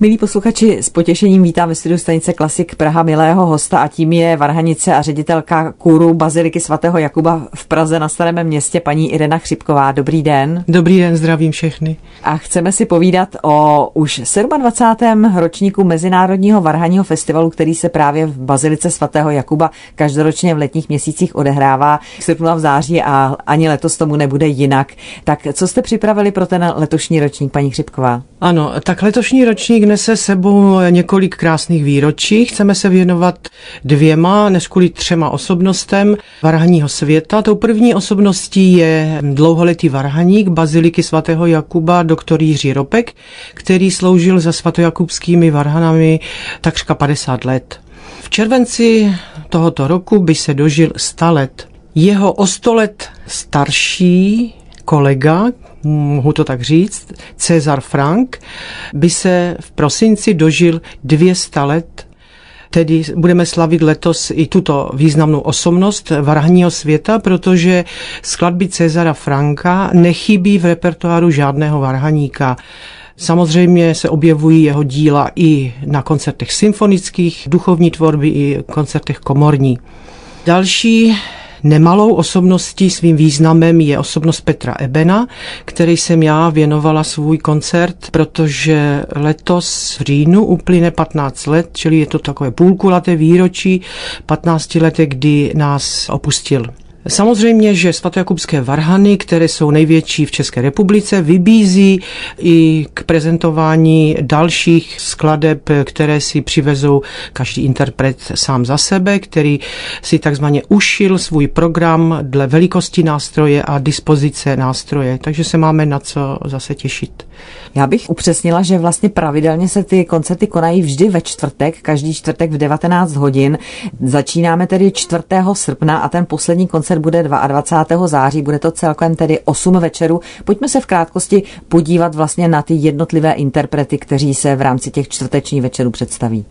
Milí posluchači, s potěšením vítám ve studiu stanice Klasik Praha milého hosta a tím je varhanice a ředitelka kůru Baziliky svatého Jakuba v Praze na Starém městě paní Irena Chřipková. Dobrý den. Dobrý den, zdravím všechny. A chceme si povídat o už 27. ročníku Mezinárodního varhaního festivalu, který se právě v Bazilice svatého Jakuba každoročně v letních měsících odehrává v srpnu a v září a ani letos tomu nebude jinak. Tak co jste připravili pro ten letošní ročník, paní Chřipková? Ano, tak letošní ročník nese sebou několik krásných výročí. Chceme se věnovat dvěma, než kvůli třema osobnostem varhaního světa. Tou první osobností je dlouholetý varhaník Baziliky svatého Jakuba, doktor Jiří Ropek, který sloužil za svatojakubskými varhanami takřka 50 let. V červenci tohoto roku by se dožil 100 let. Jeho o 100 let starší kolega, mohu to tak říct, Cezar Frank, by se v prosinci dožil 200 let Tedy budeme slavit letos i tuto významnou osobnost varhního světa, protože skladby Cezara Franka nechybí v repertoáru žádného varhaníka. Samozřejmě se objevují jeho díla i na koncertech symfonických, duchovní tvorby i koncertech komorní. Další Nemalou osobností svým významem je osobnost Petra Ebena, který jsem já věnovala svůj koncert, protože letos v říjnu uplyne 15 let, čili je to takové půlkulaté výročí 15 lety, kdy nás opustil. Samozřejmě, že svatojakubské varhany, které jsou největší v České republice, vybízí i k prezentování dalších skladeb, které si přivezou každý interpret sám za sebe, který si takzvaně ušil svůj program dle velikosti nástroje a dispozice nástroje. Takže se máme na co zase těšit. Já bych upřesnila, že vlastně pravidelně se ty koncerty konají vždy ve čtvrtek, každý čtvrtek v 19 hodin. Začínáme tedy 4. srpna a ten poslední koncert bude 22. září. Bude to celkem tedy 8 večerů. Pojďme se v krátkosti podívat vlastně na ty jednotlivé interprety, kteří se v rámci těch čtvrtečních večerů představí.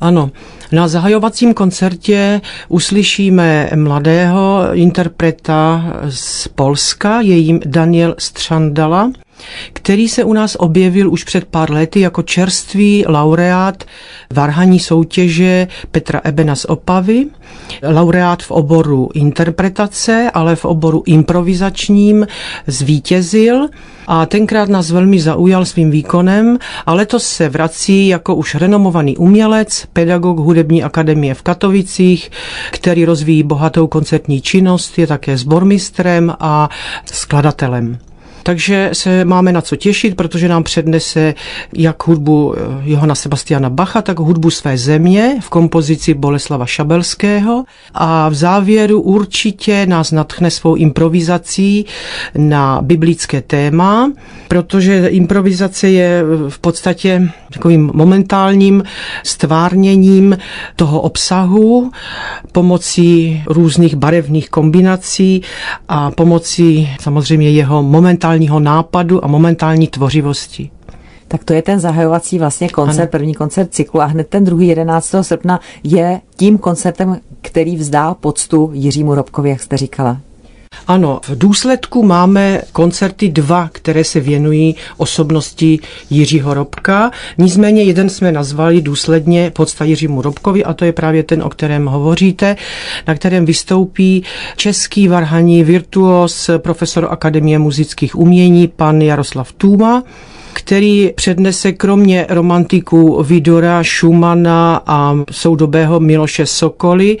Ano, na zahajovacím koncertě uslyšíme mladého interpreta z Polska, je jim Daniel Střandala který se u nás objevil už před pár lety jako čerstvý laureát varhaní soutěže Petra Ebena z Opavy, laureát v oboru interpretace, ale v oboru improvizačním zvítězil a tenkrát nás velmi zaujal svým výkonem a letos se vrací jako už renomovaný umělec, pedagog hudební akademie v Katovicích, který rozvíjí bohatou koncertní činnost, je také sbormistrem a skladatelem. Takže se máme na co těšit, protože nám přednese jak hudbu eh, Johana Sebastiana Bacha, tak hudbu své země v kompozici Boleslava Šabelského. A v závěru určitě nás natchne svou improvizací na biblické téma, protože improvizace je v podstatě takovým momentálním stvárněním toho obsahu pomocí různých barevných kombinací a pomocí samozřejmě jeho momentální momentálního nápadu a momentální tvořivosti. Tak to je ten zahajovací vlastně koncert, ano. první koncert cyklu a hned ten druhý 11. srpna je tím koncertem, který vzdá poctu Jiřímu Robkovi, jak jste říkala. Ano, v důsledku máme koncerty dva, které se věnují osobnosti Jiřího Robka. Nicméně jeden jsme nazvali důsledně podsta Jiřímu Robkovi a to je právě ten, o kterém hovoříte, na kterém vystoupí český varhaní virtuos, profesor Akademie muzických umění, pan Jaroslav Tůma který přednese kromě romantiků Vidora, Schumana a soudobého Miloše Sokoly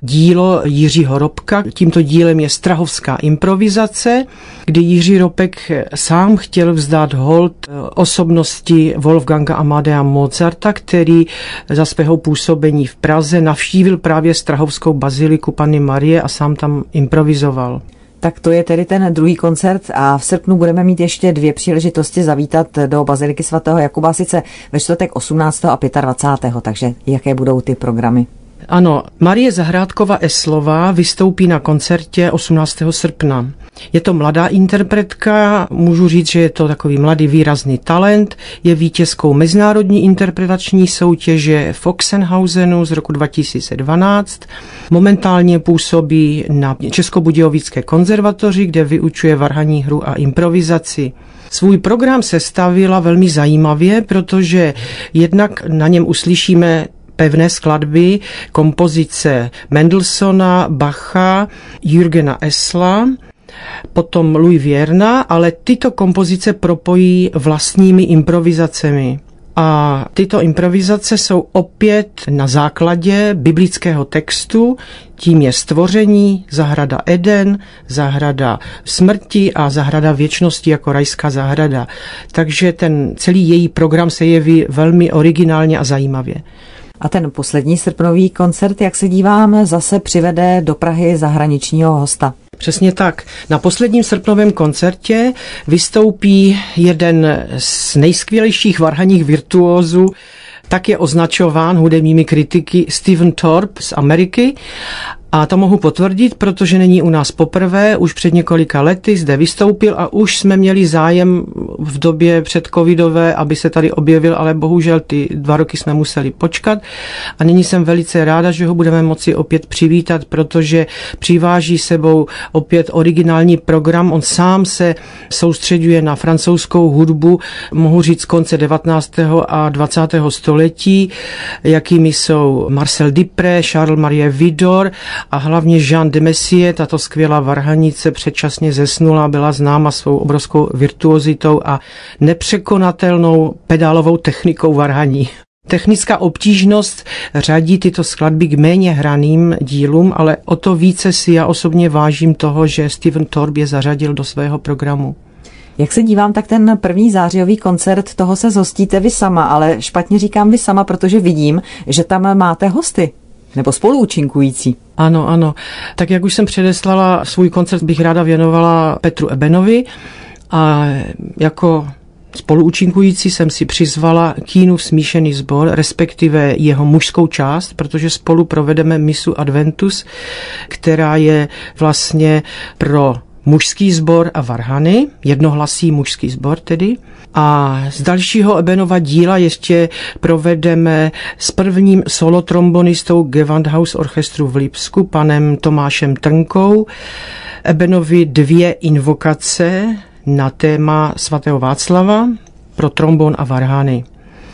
dílo Jiřího Robka. Tímto dílem je Strahovská improvizace, kdy Jiří Ropek sám chtěl vzdát hold osobnosti Wolfganga Amadea Mozarta, který za svého působení v Praze navštívil právě Strahovskou baziliku Panny Marie a sám tam improvizoval. Tak to je tedy ten druhý koncert a v srpnu budeme mít ještě dvě příležitosti zavítat do Baziliky svatého Jakuba, sice ve čtvrtek 18. a 25. Takže jaké budou ty programy? Ano, Marie Zahrádkova Eslová vystoupí na koncertě 18. srpna. Je to mladá interpretka, můžu říct, že je to takový mladý výrazný talent, je vítězkou mezinárodní interpretační soutěže v Oxenhausenu z roku 2012. Momentálně působí na Českobudějovické konzervatoři, kde vyučuje varhaní hru a improvizaci. Svůj program sestavila velmi zajímavě, protože jednak na něm uslyšíme pevné skladby, kompozice Mendelssohna, Bacha, Jürgena Esla, potom Louis Vierna, ale tyto kompozice propojí vlastními improvizacemi. A tyto improvizace jsou opět na základě biblického textu, tím je stvoření, zahrada Eden, zahrada smrti a zahrada věčnosti jako rajská zahrada. Takže ten celý její program se jeví velmi originálně a zajímavě. A ten poslední srpnový koncert, jak se díváme, zase přivede do Prahy zahraničního hosta. Přesně tak. Na posledním srpnovém koncertě vystoupí jeden z nejskvělejších varhaních virtuózů, tak je označován hudebními kritiky Steven Thorpe z Ameriky a to mohu potvrdit, protože není u nás poprvé, už před několika lety zde vystoupil a už jsme měli zájem v době před covidové, aby se tady objevil, ale bohužel ty dva roky jsme museli počkat. A nyní jsem velice ráda, že ho budeme moci opět přivítat, protože přiváží sebou opět originální program. On sám se soustředuje na francouzskou hudbu, mohu říct konce 19. a 20. století, jakými jsou Marcel Dupré, Charles Marie Vidor a hlavně Jean de Messie, tato skvělá varhanice, předčasně zesnula, byla známa svou obrovskou virtuozitou a nepřekonatelnou pedálovou technikou varhaní. Technická obtížnost řadí tyto skladby k méně hraným dílům, ale o to více si já osobně vážím toho, že Steven Torb je zařadil do svého programu. Jak se dívám, tak ten první zářijový koncert, toho se zhostíte vy sama, ale špatně říkám vy sama, protože vidím, že tam máte hosty nebo spoluúčinkující. Ano, ano. Tak jak už jsem předeslala, svůj koncert bych ráda věnovala Petru Ebenovi a jako Spoluúčinkující jsem si přizvala Kínu smíšený sbor, respektive jeho mužskou část, protože spolu provedeme misu Adventus, která je vlastně pro mužský sbor a varhany, jednohlasý mužský sbor tedy. A z dalšího Ebenova díla ještě provedeme s prvním solotrombonistou Gewandhaus orchestru v Lipsku, panem Tomášem Trnkou, Ebenovi dvě invokace na téma svatého Václava pro trombon a varhany.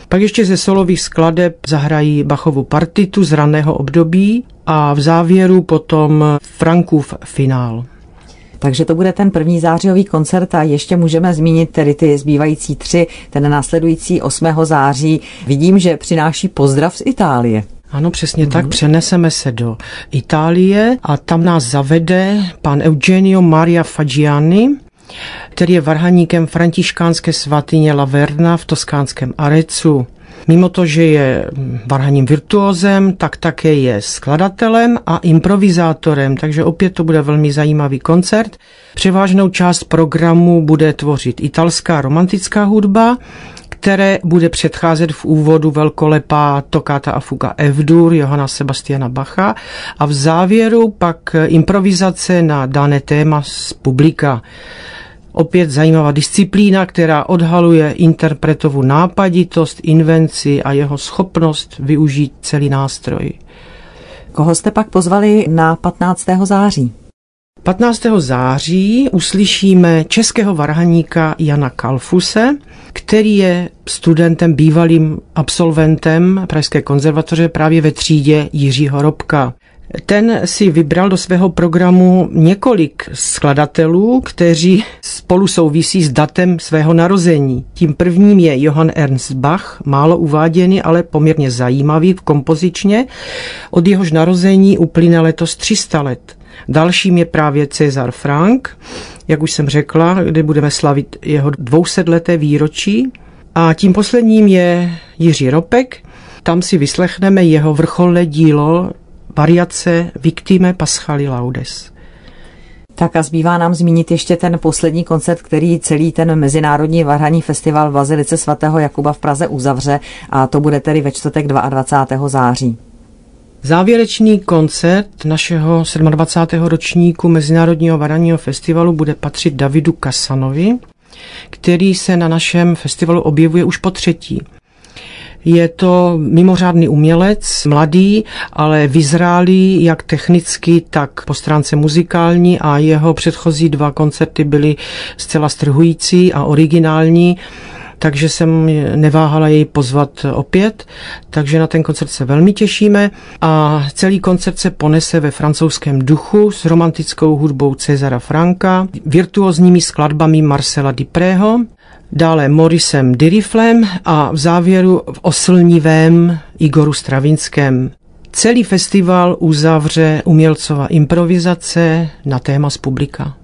Pak ještě ze solových skladeb zahrají Bachovu partitu z raného období a v závěru potom Frankův finál. Takže to bude ten první zářijový koncert a ještě můžeme zmínit tedy ty zbývající tři, ten následující 8. září. Vidím, že přináší pozdrav z Itálie. Ano, přesně mm. tak. Přeneseme se do Itálie a tam nás zavede pan Eugenio Maria Fagiani, který je varhaníkem františkánské svatyně Laverna v toskánském Arecu. Mimo to, že je varhaním virtuózem, tak také je skladatelem a improvizátorem, takže opět to bude velmi zajímavý koncert. Převážnou část programu bude tvořit italská romantická hudba, které bude předcházet v úvodu velkolepá tokáta a fuga F-dur Johana Sebastiana Bacha a v závěru pak improvizace na dané téma z publika. Opět zajímavá disciplína, která odhaluje interpretovu nápaditost, invenci a jeho schopnost využít celý nástroj. Koho jste pak pozvali na 15. září? 15. září uslyšíme českého varhaníka Jana Kalfuse, který je studentem, bývalým absolventem Pražské konzervatoře právě ve třídě Jiřího Robka. Ten si vybral do svého programu několik skladatelů, kteří spolu souvisí s datem svého narození. Tím prvním je Johann Ernst Bach, málo uváděný, ale poměrně zajímavý kompozičně. Od jehož narození uplyne letos 300 let. Dalším je právě Cezar Frank, jak už jsem řekla, kde budeme slavit jeho 200 leté výročí. A tím posledním je Jiří Ropek, tam si vyslechneme jeho vrcholné dílo variace Victime Paschali Laudes. Tak a zbývá nám zmínit ještě ten poslední koncert, který celý ten Mezinárodní varhaní festival v Bazilice svatého Jakuba v Praze uzavře a to bude tedy ve čtvrtek 22. září. Závěrečný koncert našeho 27. ročníku Mezinárodního varhaního festivalu bude patřit Davidu Kasanovi, který se na našem festivalu objevuje už po třetí. Je to mimořádný umělec, mladý, ale vyzrálý jak technicky, tak po stránce muzikální a jeho předchozí dva koncerty byly zcela strhující a originální takže jsem neváhala jej pozvat opět, takže na ten koncert se velmi těšíme a celý koncert se ponese ve francouzském duchu s romantickou hudbou Cezara Franka, virtuózními skladbami Marcela Diprého, dále Morisem Diriflem a v závěru v oslnivém Igoru Stravinském. Celý festival uzavře umělcova improvizace na téma z publika.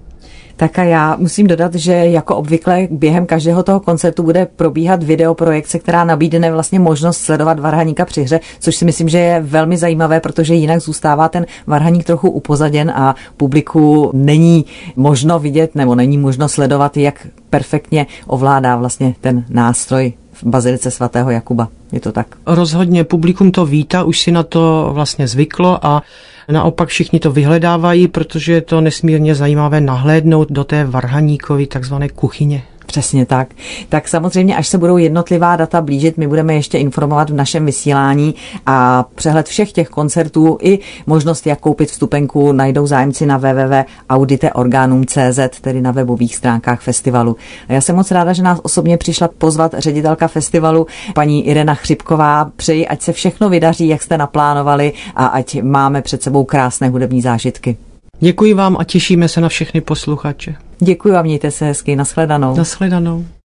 Tak a já musím dodat, že jako obvykle během každého toho koncertu bude probíhat videoprojekce, která nabídne vlastně možnost sledovat varhaníka při hře, což si myslím, že je velmi zajímavé, protože jinak zůstává ten varhaník trochu upozaděn a publiku není možno vidět nebo není možno sledovat, jak perfektně ovládá vlastně ten nástroj v Bazilice svatého Jakuba. Je to tak? Rozhodně publikum to vítá, už si na to vlastně zvyklo a Naopak všichni to vyhledávají, protože je to nesmírně zajímavé nahlédnout do té varhaníkovy takzvané kuchyně. Přesně tak. Tak samozřejmě, až se budou jednotlivá data blížit, my budeme ještě informovat v našem vysílání a přehled všech těch koncertů i možnost, jak koupit vstupenku, najdou zájemci na www.auditeorganum.cz, tedy na webových stránkách festivalu. A já jsem moc ráda, že nás osobně přišla pozvat ředitelka festivalu, paní Irena Chřipková. Přeji, ať se všechno vydaří, jak jste naplánovali a ať máme před sebou krásné hudební zážitky. Děkuji vám a těšíme se na všechny posluchače. Děkuji a mějte se hezky. Naschledanou. Naschledanou.